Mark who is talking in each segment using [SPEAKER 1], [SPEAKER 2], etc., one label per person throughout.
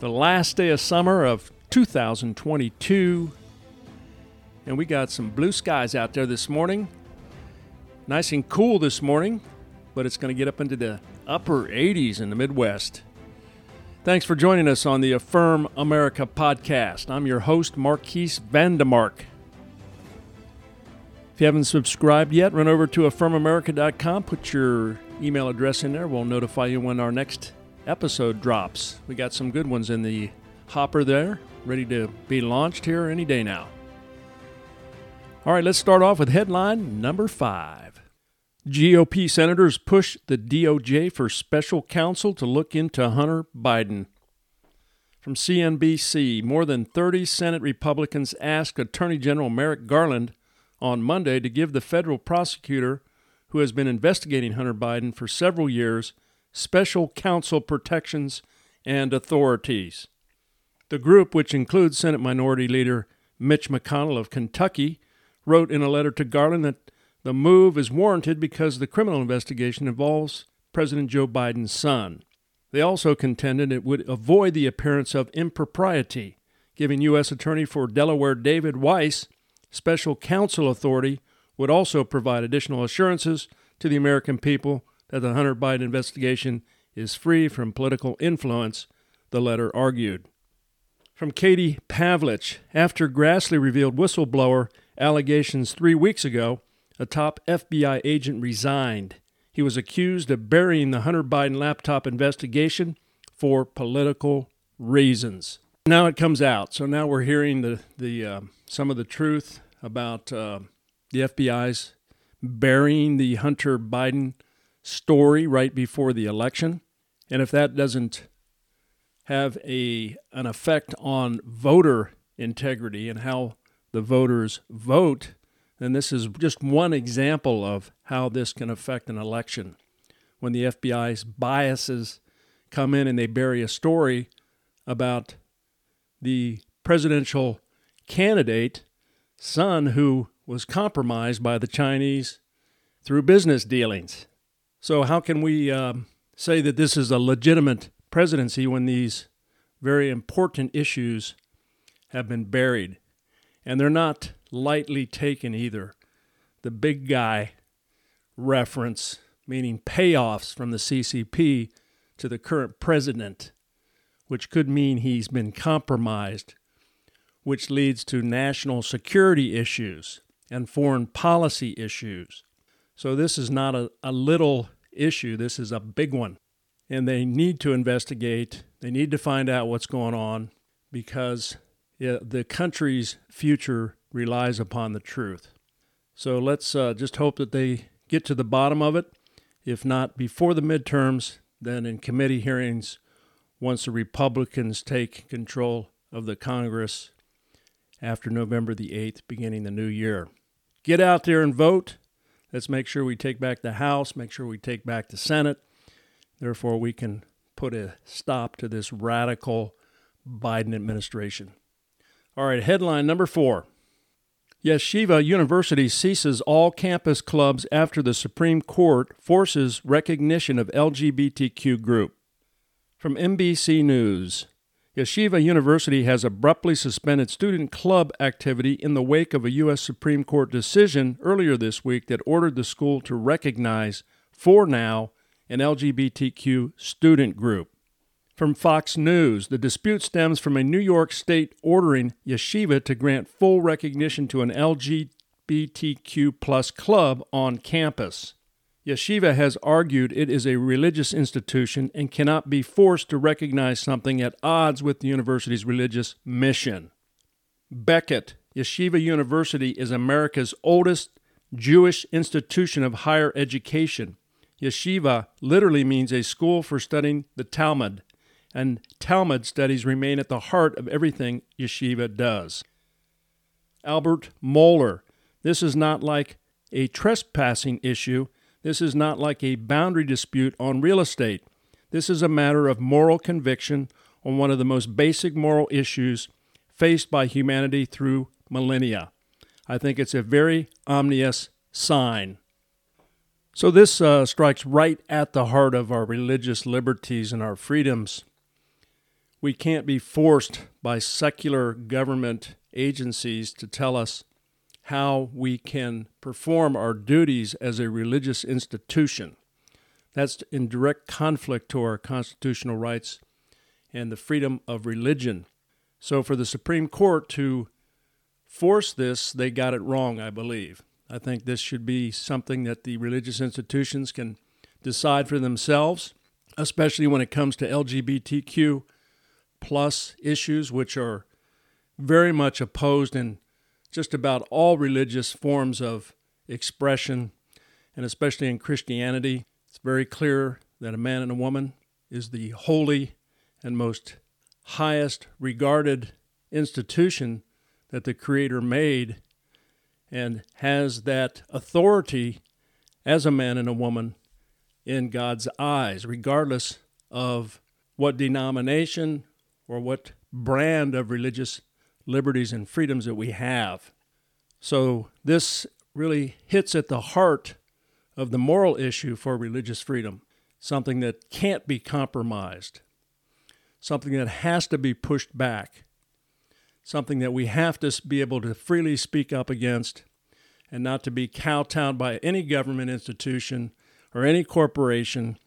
[SPEAKER 1] the last day of summer of 2022. And we got some blue skies out there this morning. Nice and cool this morning, but it's going to get up into the upper 80s in the Midwest. Thanks for joining us on the Affirm America podcast. I'm your host, Marquise Vandemark. If you haven't subscribed yet, run over to affirmamerica.com, put your email address in there. We'll notify you when our next episode drops. We got some good ones in the hopper there, ready to be launched here any day now. All right, let's start off with headline number five. GOP senators push the DOJ for special counsel to look into Hunter Biden. From CNBC, more than 30 Senate Republicans asked Attorney General Merrick Garland on Monday to give the federal prosecutor who has been investigating Hunter Biden for several years special counsel protections and authorities. The group, which includes Senate Minority Leader Mitch McConnell of Kentucky, wrote in a letter to Garland that the move is warranted because the criminal investigation involves President Joe Biden's son. They also contended it would avoid the appearance of impropriety, giving U.S. Attorney for Delaware David Weiss special counsel authority would also provide additional assurances to the American people that the Hunter Biden investigation is free from political influence, the letter argued. From Katie Pavlich, after Grassley revealed whistleblower allegations three weeks ago, a top FBI agent resigned. He was accused of burying the Hunter Biden laptop investigation for political reasons. Now it comes out, so now we're hearing the the uh, some of the truth about uh, the FBI's burying the Hunter Biden story right before the election. And if that doesn't have a an effect on voter integrity and how the voters vote, then this is just one example of how this can affect an election. When the FBI's biases come in and they bury a story about the presidential candidate son who was compromised by the Chinese through business dealings. So, how can we um, say that this is a legitimate presidency when these very important issues have been buried? And they're not lightly taken either. The big guy reference, meaning payoffs from the CCP to the current president, which could mean he's been compromised, which leads to national security issues and foreign policy issues. So this is not a, a little issue, this is a big one. And they need to investigate, they need to find out what's going on because the country's future relies upon the truth. So let's uh, just hope that they get to the bottom of it. If not before the midterms, then in committee hearings once the Republicans take control of the Congress after November the 8th, beginning the new year. Get out there and vote. Let's make sure we take back the House, make sure we take back the Senate. Therefore, we can put a stop to this radical Biden administration. All right, headline number four Yeshiva University ceases all campus clubs after the Supreme Court forces recognition of LGBTQ group. From NBC News Yeshiva University has abruptly suspended student club activity in the wake of a U.S. Supreme Court decision earlier this week that ordered the school to recognize, for now, an LGBTQ student group. From Fox News, the dispute stems from a New York state ordering Yeshiva to grant full recognition to an LGBTQ plus club on campus. Yeshiva has argued it is a religious institution and cannot be forced to recognize something at odds with the university's religious mission. Becket, Yeshiva University is America's oldest Jewish institution of higher education. Yeshiva literally means a school for studying the Talmud, and Talmud studies remain at the heart of everything yeshiva does. Albert Mohler. This is not like a trespassing issue. This is not like a boundary dispute on real estate. This is a matter of moral conviction on one of the most basic moral issues faced by humanity through millennia. I think it's a very ominous sign. So, this uh, strikes right at the heart of our religious liberties and our freedoms. We can't be forced by secular government agencies to tell us how we can perform our duties as a religious institution. That's in direct conflict to our constitutional rights and the freedom of religion. So, for the Supreme Court to force this, they got it wrong, I believe. I think this should be something that the religious institutions can decide for themselves, especially when it comes to LGBTQ plus issues, which are very much opposed in just about all religious forms of expression, and especially in Christianity. It's very clear that a man and a woman is the holy and most highest regarded institution that the Creator made and has that authority as a man and a woman in God's eyes, regardless of what denomination or what brand of religious liberties and freedoms that we have. So, this really hits at the heart of the moral issue for religious freedom, something that can't be compromised, something that has to be pushed back, something that we have to be able to freely speak up against and not to be kowtowed by any government institution or any corporation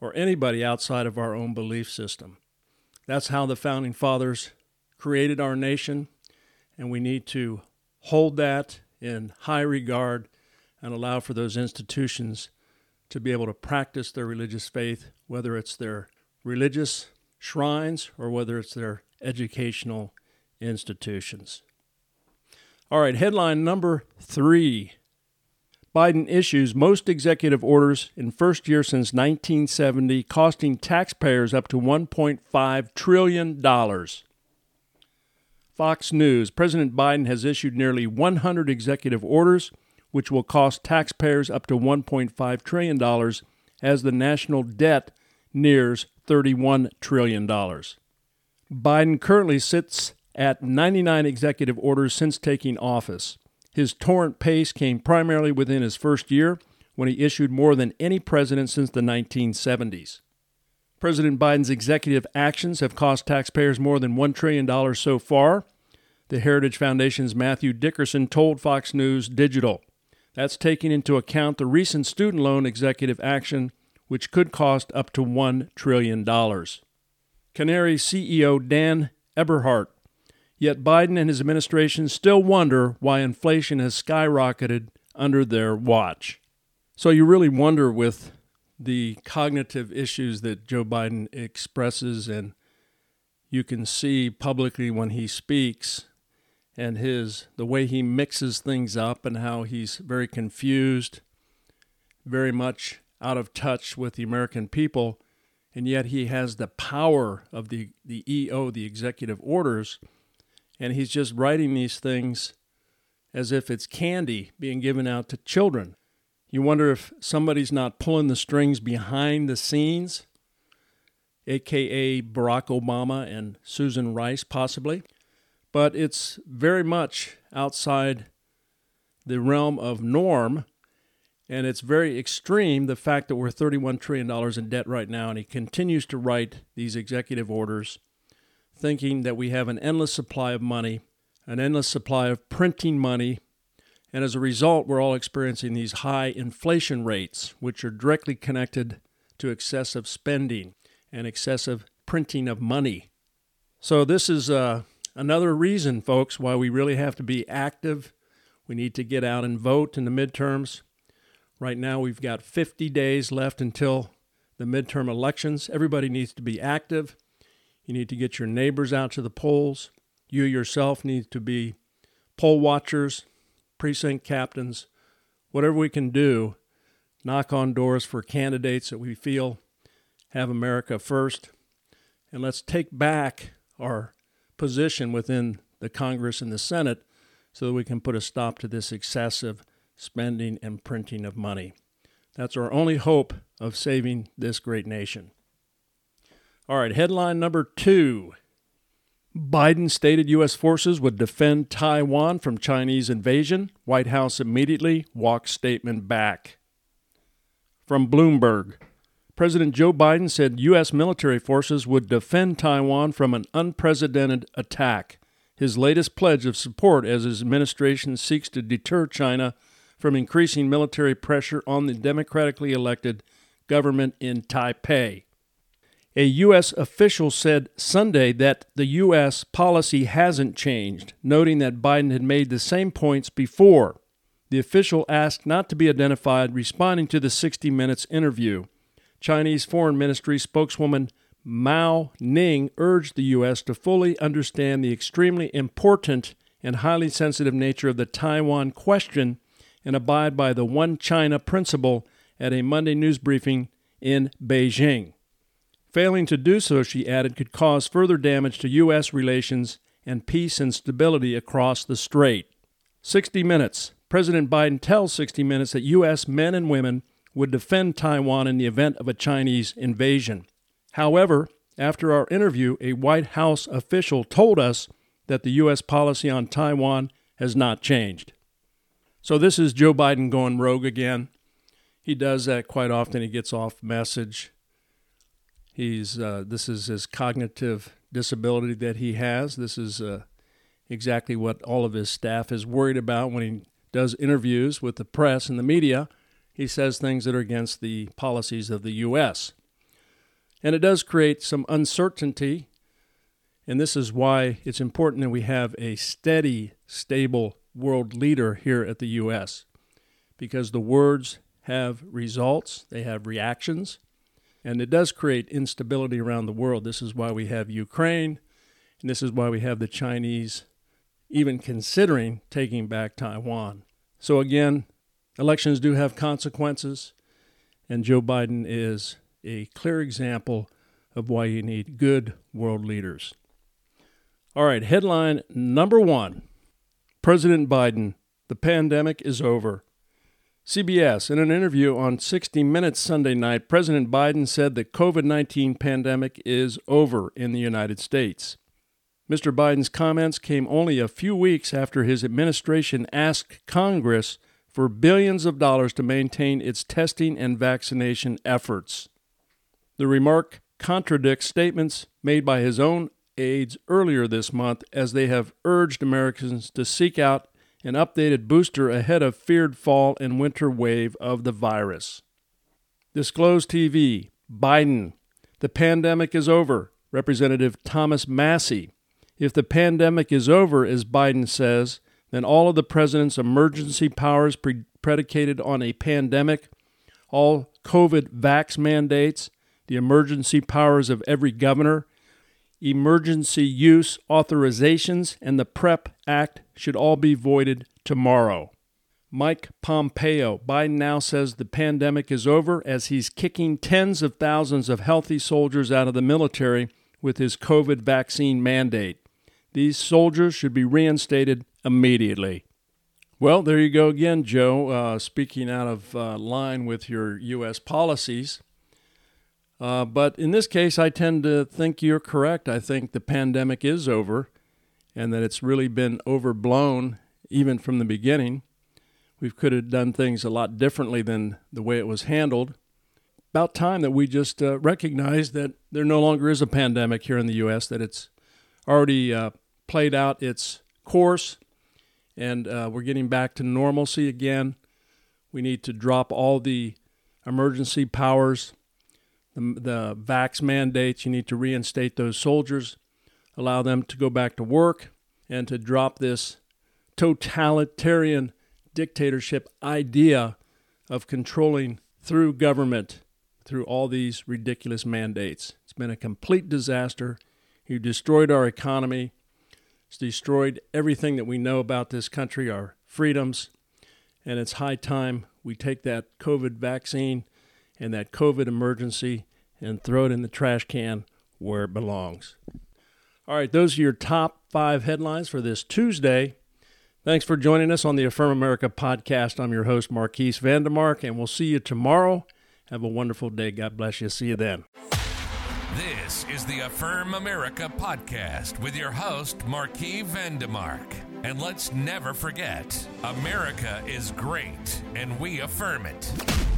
[SPEAKER 1] or anybody outside of our own belief system. That's how the founding fathers created our nation, and we need to hold that in high regard and allow for those institutions to be able to practice their religious faith, whether it's their religious shrines or whether it's their educational institutions. All right, headline number three Biden issues most executive orders in first year since 1970, costing taxpayers up to $1.5 trillion. Fox News President Biden has issued nearly 100 executive orders, which will cost taxpayers up to $1.5 trillion as the national debt nears $31 trillion. Biden currently sits at 99 executive orders since taking office. His torrent pace came primarily within his first year, when he issued more than any president since the 1970s. President Biden's executive actions have cost taxpayers more than $1 trillion so far. The Heritage Foundation's Matthew Dickerson told Fox News Digital. That's taking into account the recent student loan executive action, which could cost up to $1 trillion. Canary CEO Dan Eberhart. Yet Biden and his administration still wonder why inflation has skyrocketed under their watch. So you really wonder with the cognitive issues that Joe Biden expresses, and you can see publicly when he speaks and his the way he mixes things up and how he's very confused, very much out of touch with the American people, and yet he has the power of the, the EO, the executive orders, and he's just writing these things as if it's candy being given out to children. You wonder if somebody's not pulling the strings behind the scenes, aka Barack Obama and Susan Rice, possibly. But it's very much outside the realm of norm, and it's very extreme the fact that we're $31 trillion in debt right now, and he continues to write these executive orders, thinking that we have an endless supply of money, an endless supply of printing money and as a result, we're all experiencing these high inflation rates, which are directly connected to excessive spending and excessive printing of money. So, this is uh, another reason, folks, why we really have to be active. We need to get out and vote in the midterms. Right now, we've got 50 days left until the midterm elections. Everybody needs to be active. You need to get your neighbors out to the polls. You yourself need to be poll watchers, precinct captains, whatever we can do, knock on doors for candidates that we feel have America first and let's take back our position within the Congress and the Senate so that we can put a stop to this excessive spending and printing of money. That's our only hope of saving this great nation. All right, headline number two Biden stated U.S. forces would defend Taiwan from Chinese invasion. White House immediately walks statement back. From Bloomberg President Joe Biden said U.S. military forces would defend Taiwan from an unprecedented attack, his latest pledge of support as his administration seeks to deter China from increasing military pressure on the democratically elected government in Taipei. A U.S. official said Sunday that the U.S. policy hasn't changed, noting that Biden had made the same points before. The official asked not to be identified, responding to the 60 Minutes interview. Chinese Foreign Ministry spokeswoman Mao Ning urged the U.S. to fully understand the extremely important and highly sensitive nature of the Taiwan question and abide by the One China principle at a Monday news briefing in Beijing. Failing to do so, she added, could cause further damage to U.S. relations and peace and stability across the strait. 60 Minutes. President Biden tells 60 Minutes that U.S. men and women would defend Taiwan in the event of a Chinese invasion. However, after our interview, a White House official told us that the U.S. policy on Taiwan has not changed. So this is Joe Biden going rogue again. He does that quite often. He gets off message. He's uh, this is his cognitive disability that he has. This is uh, exactly what all of his staff is worried about when he does interviews with the press and the media. He says things that are against the policies of the U.S. And it does create some uncertainty. And this is why it's important that we have a steady, stable world leader here at the U.S. Because the words have results, they have reactions, and it does create instability around the world. This is why we have Ukraine, and this is why we have the Chinese even considering taking back Taiwan. So, again, elections do have consequences, and Joe Biden is a clear example of why you need good world leaders. All right, headline number one President Biden, the pandemic is over. CBS, in an interview on 60 Minutes Sunday night, President Biden said the COVID 19 pandemic is over in the United States. Mr. Biden's comments came only a few weeks after his administration asked Congress for billions of dollars to maintain its testing and vaccination efforts. The remark contradicts statements made by his own aides earlier this month as they have urged Americans to seek out an updated booster ahead of feared fall and winter wave of the virus. Disclose TV, Biden. The pandemic is over. Representative Thomas Massie. If the pandemic is over, as Biden says, then all of the president's emergency powers pre- predicated on a pandemic, all COVID vax mandates, the emergency powers of every governor, emergency use authorizations, and the PREP Act should all be voided tomorrow. Mike Pompeo. Biden now says the pandemic is over as he's kicking tens of thousands of healthy soldiers out of the military with his COVID vaccine mandate. These soldiers should be reinstated immediately. Well, there you go again, Joe, uh, speaking out of uh, line with your U.S. policies. Uh, but in this case, I tend to think you're correct. I think the pandemic is over and that it's really been overblown even from the beginning. We could have done things a lot differently than the way it was handled. About time that we just uh, recognize that there no longer is a pandemic here in the U.S., that it's already uh, played out its course, and uh, we're getting back to normalcy again. We need to drop all the emergency powers the, the vax mandates. You need to reinstate those soldiers, allow them to go back to work, and to drop this totalitarian dictatorship idea of controlling through government, through all these ridiculous mandates. It's been a complete disaster. You destroyed our economy. It's destroyed everything that we know about this country, our freedoms. And it's high time we take that COVID vaccine and that COVID emergency and throw it in the trash can where it belongs. All right, those are your top five headlines for this Tuesday. Thanks for joining us on the Affirm America podcast. I'm your host, Marquise Vandermark, and we'll see you tomorrow. Have a wonderful day. God bless you. See you then.
[SPEAKER 2] This is the Affirm America podcast with your host, Marquis Vandemark. And let's never forget America is great, and we affirm it.